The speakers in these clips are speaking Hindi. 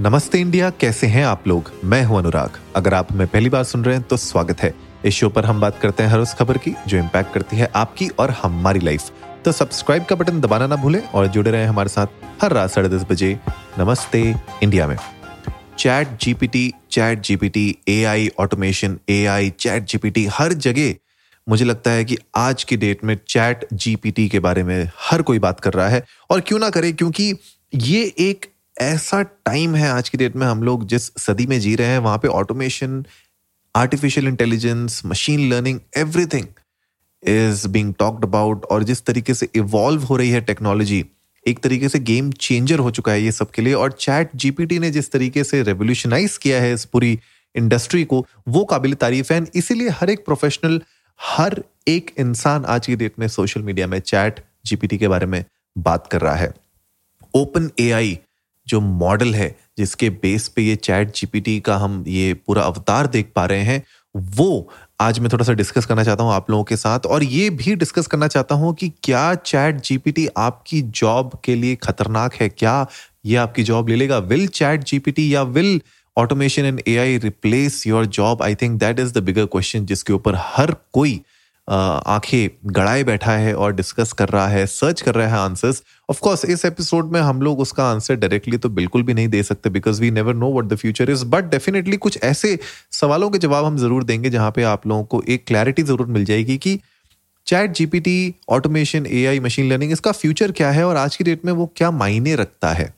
नमस्ते इंडिया, कैसे हैं आप लोग? मैं हूँ अनुराग। अगर आप हमें पहली बार सुन रहे हैं तो स्वागत है। इस शो पर हम बात करते हैं हर उस खबर की, जो इम्पैक्ट करती है आपकी और हमारी लाइफ तो सब्सक्राइब का बटन दबाना ना भूलें और जुड़े रहें हमारे साथ हर रात साढ़े दस बजे। नमस्ते इंडिया में। Chat GPT chat GPT I automation AI chat GPT हर जगह मुझे लगता है कि आज की डेट में चैट जीपीटी के बारे में हर कोई बात कर रहा है। और क्यों ना करे? क्योंकि ये एक ऐसा टाइम है आज की डेट में हम लोग जिस सदी में जी रहे हैं, वहाँ पे automation artificial intelligence machine learning everything is being talked about और जिस तरीके से इवॉल्व हो रही है टेक्नोलॉजी एक तरीके से गेम चेंजर हो चुका है ये सबके लिए और चैट जीपीटी ने जिस तरीके से रेवोल्यूशनाइज किया है इस पूरी इंडस्ट्री को, वो काबिल तारीफ़ है। इसीलिए हर एक प्रोफेशनल हर एक इंसान आज की डेट में सोशल मीडिया में चैट जीपीटी के बारे में बात कर रहा है। ओपन एआई जो मॉडल है, जिसके बेस पे ये चैट जीपीटी का हम ये पूरा अवतार देख पा रहे हैं, वो आज मैं थोड़ा सा डिस्कस करना चाहता हूँ आप लोगों के साथ और ये भी डिस्कस करना चाहता हूँ कि क्या चैट जीपीटी आपकी जॉब के लिए खतरनाक है? क्या ये आपकी जॉब ले लेगा? विल चैट जीपीटी या will automation and AI replace your job I think that is the bigger question जिसके ऊपर हर कोई आँखें गड़ाए बैठा है और डिस्कस कर रहा है सर्च कर रहा है आंसर्स ऑफ़ कोर्स इस एपिसोड में हम लोग उसका आंसर डायरेक्टली तो बिल्कुल भी नहीं दे सकते because we never know what the future is but definitely कुछ ऐसे सवालों के जवाब हम ज़रूर देंगे जहाँ पे आप लोगों को एक क्लैरिटी ज़रूर मिल जाएगी कि chat GPT automation AI machine learning इसका फ्यूचर क्या है और आज की डेट में वो क्या मायने रखता है?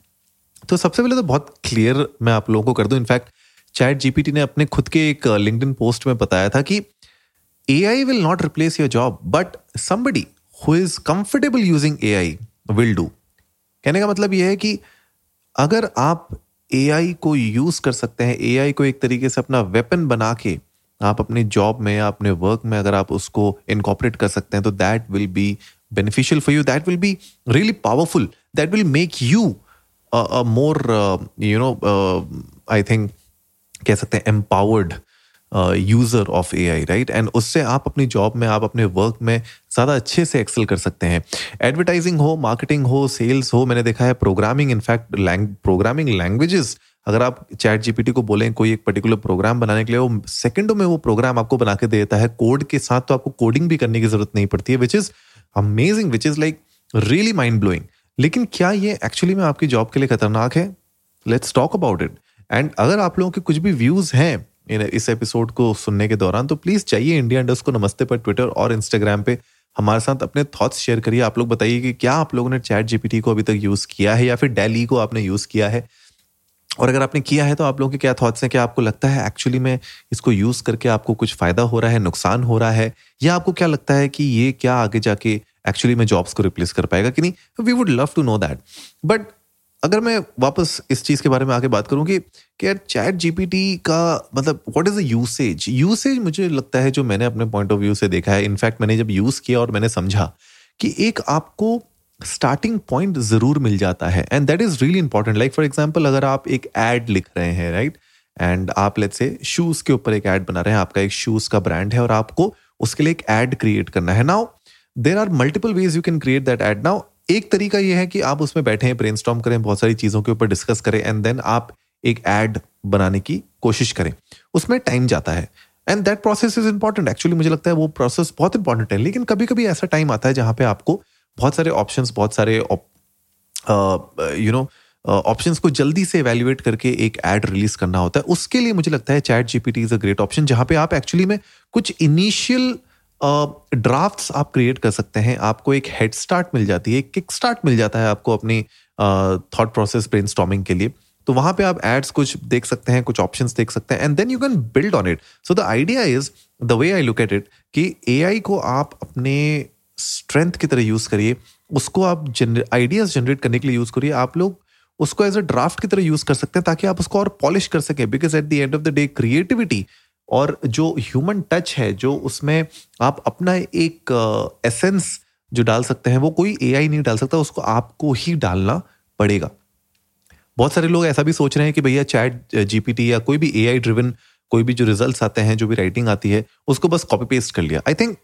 तो सबसे पहले तो बहुत क्लियर मैं आप लोगों को कर दूँ। इनफैक्ट चैट जीपीटी ने अपने खुद के एक लिंक्डइन पोस्ट में बताया था कि will not replace your job but somebody who is comfortable using AI will do कहने का मतलब यह है कि अगर आप आई को यूज़ कर सकते हैं आई को एक तरीके से अपना वेपन बना के आप अपने जॉब में या अपने वर्क में अगर आप उसको इनकॉपरेट कर सकते हैं तो that will be beneficial for you that will be really powerful that will make you more you know I think कह सकते हैं empowered user of AI right and उससे आप अपनी जॉब में, आप अपने वर्क में ज़्यादा अच्छे से एक्सेल कर सकते हैं। एडवर्टाइजिंग हो मार्केटिंग हो सेल्स हो, मैंने देखा है programming in fact Lang programming languages अगर आप चैट जीपीटी को बोलें, कोई एक पर्टिकुलर प्रोग्राम बनाने के लिए, वो सेकंडों में वो प्रोग्राम आपको बना के देता है। कोड के साथ तो आपको कोडिंग भी करने की ज़रूरत नहीं पड़ती है which is amazing which is like really mind blowing लेकिन क्या ये एक्चुअली में आपकी जॉब के लिए खतरनाक है? Let's talk about it and अगर आप लोगों के कुछ भी व्यूज़ हैं इस एपिसोड को सुनने के दौरान। तो प्लीज़ चाहिए इंडिया इंडस्ट को नमस्ते पर ट्विटर और इंस्टाग्राम पे। हमारे साथ अपने थॉट्स शेयर करिए। आप लोग बताइए कि क्या आप लोगों ने चैट जीपीटी को अभी तक यूज़ किया है या फिर डेली को आपने यूज़ किया है? और अगर आपने किया है तो आप लोगों के क्या थॉट्स हैं? क्या आपको लगता है एक्चुअली में इसको यूज़ करके आपको कुछ फ़ायदा हो रहा है, नुकसान हो रहा है? या आपको क्या लगता है कि ये क्या आगे जाके एक्चुअली में जॉब्स को रिप्लेस कर पाएगा कि नहीं? We would love to know that but अगर मैं वापस इस चीज़ के बारे में आगे बात करूँ कि यार चैट जीपीटी का मतलब what is the usage usage मुझे लगता है जो मैंने अपने पॉइंट ऑफ़ व्यू से देखा है। इनफैक्ट मैंने जब यूज़ किया और मैंने समझा कि एक आपको स्टार्टिंग पॉइंट ज़रूर मिल जाता है। And that is really important like for example अगर आप एक एड लिख रहे हैं राइट एंड आप लेट से शूज़ के ऊपर एक एड बना रहे हैं, आपका एक शूज़ का ब्रांड है और आपको उसके लिए एक एड क्रिएट करना है। Now there are multiple ways you can create that ad now एक तरीका यह है कि आप उसमें बैठे हैं ब्रेन करें, बहुत सारी चीज़ों के ऊपर डिस्कस करें एंड देन आप एक एड बनाने की कोशिश करें। उसमें टाइम जाता है। And that process is important actually मुझे लगता है वो प्रोसेस बहुत इंपॉर्टेंट है। लेकिन कभी कभी ऐसा टाइम आता है जहाँ पे आपको बहुत सारे ऑप्शन बहुत सारे यू नो ऑप्शन को जल्दी से एवेल्युएट करके एक एड रिलीज़ करना होता है। उसके लिए मुझे लगता है chat GPT is a great option जहाँ पे आप एक्चुअली में कुछ इनिशियल ड्राफ्ट्स आप क्रिएट कर सकते हैं। आपको एक हेड स्टार्ट मिल जाती है, एक किक स्टार्ट मिल जाता है आपको अपनी थॉट प्रोसेस ब्रेन के लिए। तो वहाँ पे आप एड्स कुछ देख सकते हैं, कुछ ऑप्शंस देख सकते हैं and then you can build on it so the idea is the way I look at it कि एआई को आप अपने स्ट्रेंथ की तरह यूज़ करिए, उसको आप आइडियाज़ जनरेट करने के लिए यूज़ करिए। आप लोग उसको एज अ ड्राफ्ट की तरह यूज़ कर सकते हैं, ताकि आप उसको और पॉलिश कर सकें because at the end of the day creativity और जो ह्यूमन टच है, जो उसमें आप अपना एक एसेंस जो डाल सकते हैं, वो कोई एआई नहीं डाल सकता, उसको आपको ही डालना पड़ेगा। बहुत सारे लोग ऐसा भी सोच रहे हैं कि भैया चैट जीपीटी या कोई भी एआई ड्रिवन कोई भी जो रिज़ल्ट आते हैं, जो भी राइटिंग आती है, उसको बस कॉपी पेस्ट कर लिया। I think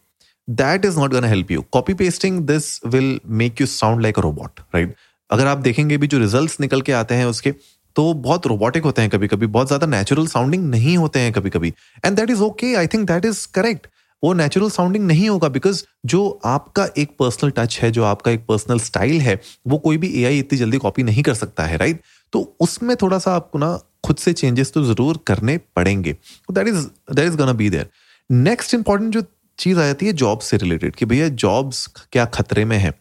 that is not gonna help you copy pasting this will make you sound like a robot right अगर आप देखेंगे भी जो रिजल्ट्स निकल के आते हैं उसके तो बहुत रोबोटिक होते हैं कभी कभी बहुत ज़्यादा नेचुरल साउंडिंग नहीं होते हैं कभी कभी and that is okay I think that is correct वो नेचुरल साउंडिंग नहीं होगा बिकॉज़ जो आपका एक पर्सनल टच है, जो आपका एक पर्सनल स्टाइल है, वो कोई भी एआई इतनी जल्दी कॉपी नहीं कर सकता है राइट तो उसमें थोड़ा सा आपको ना खुद से चेंजेस तो ज़रूर करने पड़ेंगे। That is that is gonna be their next important जो चीज़ आ जाती है जॉब से रिलेटेड कि भैया जॉब्स क्या खतरे में है?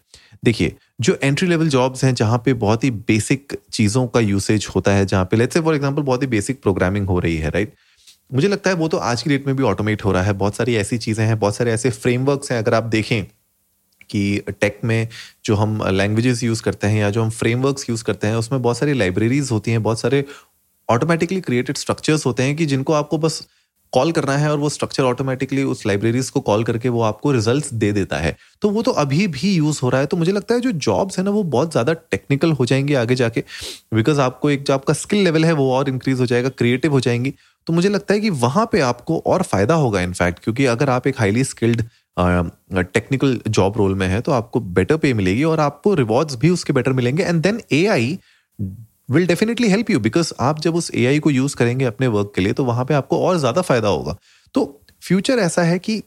देखिए जो एंट्री लेवल जॉब्स हैं जहाँ पे बहुत ही बेसिक चीज़ों का यूसेज होता है, जहाँ पे लेट्स से फॉर एग्जांपल बहुत ही बेसिक प्रोग्रामिंग हो रही है राइट मुझे लगता है वो तो आज की डेट में भी ऑटोमेट हो रहा है, बहुत सारी ऐसी चीज़ें हैं, बहुत सारे ऐसे फ्रेमवर्क्स हैं, अगर आप देखें कि टेक में जो हम लैंग्वेजेस यूज़ करते हैं या जो हम फ्रेमवर्क्स यूज़ करते हैं, उसमें बहुत सारी लाइब्रेरीज होती हैं, बहुत सारे ऑटोमेटिकली क्रिएटेड स्ट्रक्चर्स होते हैं कि जिनको आपको बस कॉल करना है और वो स्ट्रक्चर ऑटोमेटिकली उस लाइब्रेरीज को कॉल करके वो आपको रिजल्ट्स दे देता है। तो वो तो अभी भी यूज़ हो रहा है। तो मुझे लगता है जो जॉब्स है ना, वो बहुत ज़्यादा टेक्निकल हो जाएँगे आगे जाके। बिकॉज़ आपको एक जो आपका स्किल लेवल है, वो और इंक्रीज हो जाएगा क्रिएटिव हो जाएँगी। तो मुझे लगता है कि वहाँ पे आपको और फ़ायदा होगा इनफैक्ट क्योंकि अगर आप एक highly skilled technical job role में है तो आपको बेटर पे मिलेगी और आपको रिवॉर्ड्स भी उसके बेटर मिलेंगे। And then AI will definitely help you because आप जब उस AI को यूज़ करेंगे अपने वर्क के लिए तो वहाँ पे आपको और ज़्यादा फ़ायदा होगा। तो फ्यूचर ऐसा है कि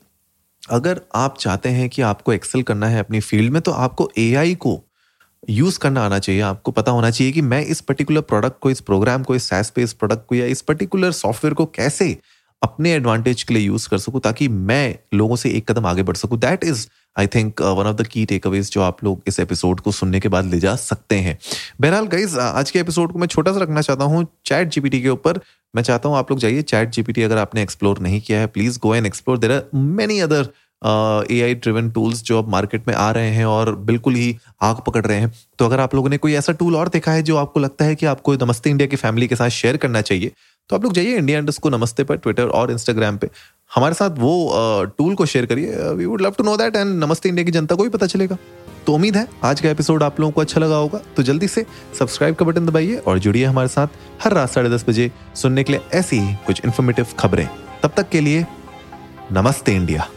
अगर आप चाहते हैं कि आपको एक्सेल करना है अपनी फ़ील्ड में तो आपको AI को यूज़ करना आना चाहिए। आपको पता होना चाहिए कि मैं इस पर्टिकुलर प्रोडक्ट को, इस प्रोग्राम को, इस सैस पे, इस प्रोडक्ट को या इस पर्टिकुलर सॉफ्टवेयर को कैसे अपने एडवांटेज के लिए यूज़ कर सकूँ, ताकि मैं लोगों से एक कदम आगे बढ़ सकूँ। That is I think one of the key takeaways जो आप लोग इस एपिसोड को सुनने के बाद ले जा सकते हैं। बहरहाल गाइज़ आज के एपिसोड को मैं छोटा सा रखना चाहता हूँ चैट जीपीटी के ऊपर। मैं चाहता हूँ आप लोग जाइए चैट जीपीटी अगर आपने एक्सप्लोर नहीं किया है please go and explore there are many other AI driven tools जो अब मार्केट में आ रहे हैं और बिल्कुल ही आग पकड़ रहे हैं। तो अगर आप लोगों ने कोई ऐसा टूल और देखा है जो आपको लगता है कि आपको नमस्ते इंडिया की फैमिली के साथ शेयर करना चाहिए तो आप लोग जाइए इंडिया इंडस्ट को नमस्ते पर ट्विटर और इंस्टाग्राम पे। हमारे साथ वो टूल को शेयर करिए। We would love to know that and नमस्ते इंडिया की जनता को भी पता चलेगा। तो उम्मीद है आज का एपिसोड आप लोगों को अच्छा लगा होगा। तो जल्दी से सब्सक्राइब का बटन दबाइए और जुड़िए हमारे साथ हर रात साढ़े दस बजे सुनने के लिए ऐसी ही कुछ इन्फॉर्मेटिव खबरें। तब तक के लिए नमस्ते इंडिया।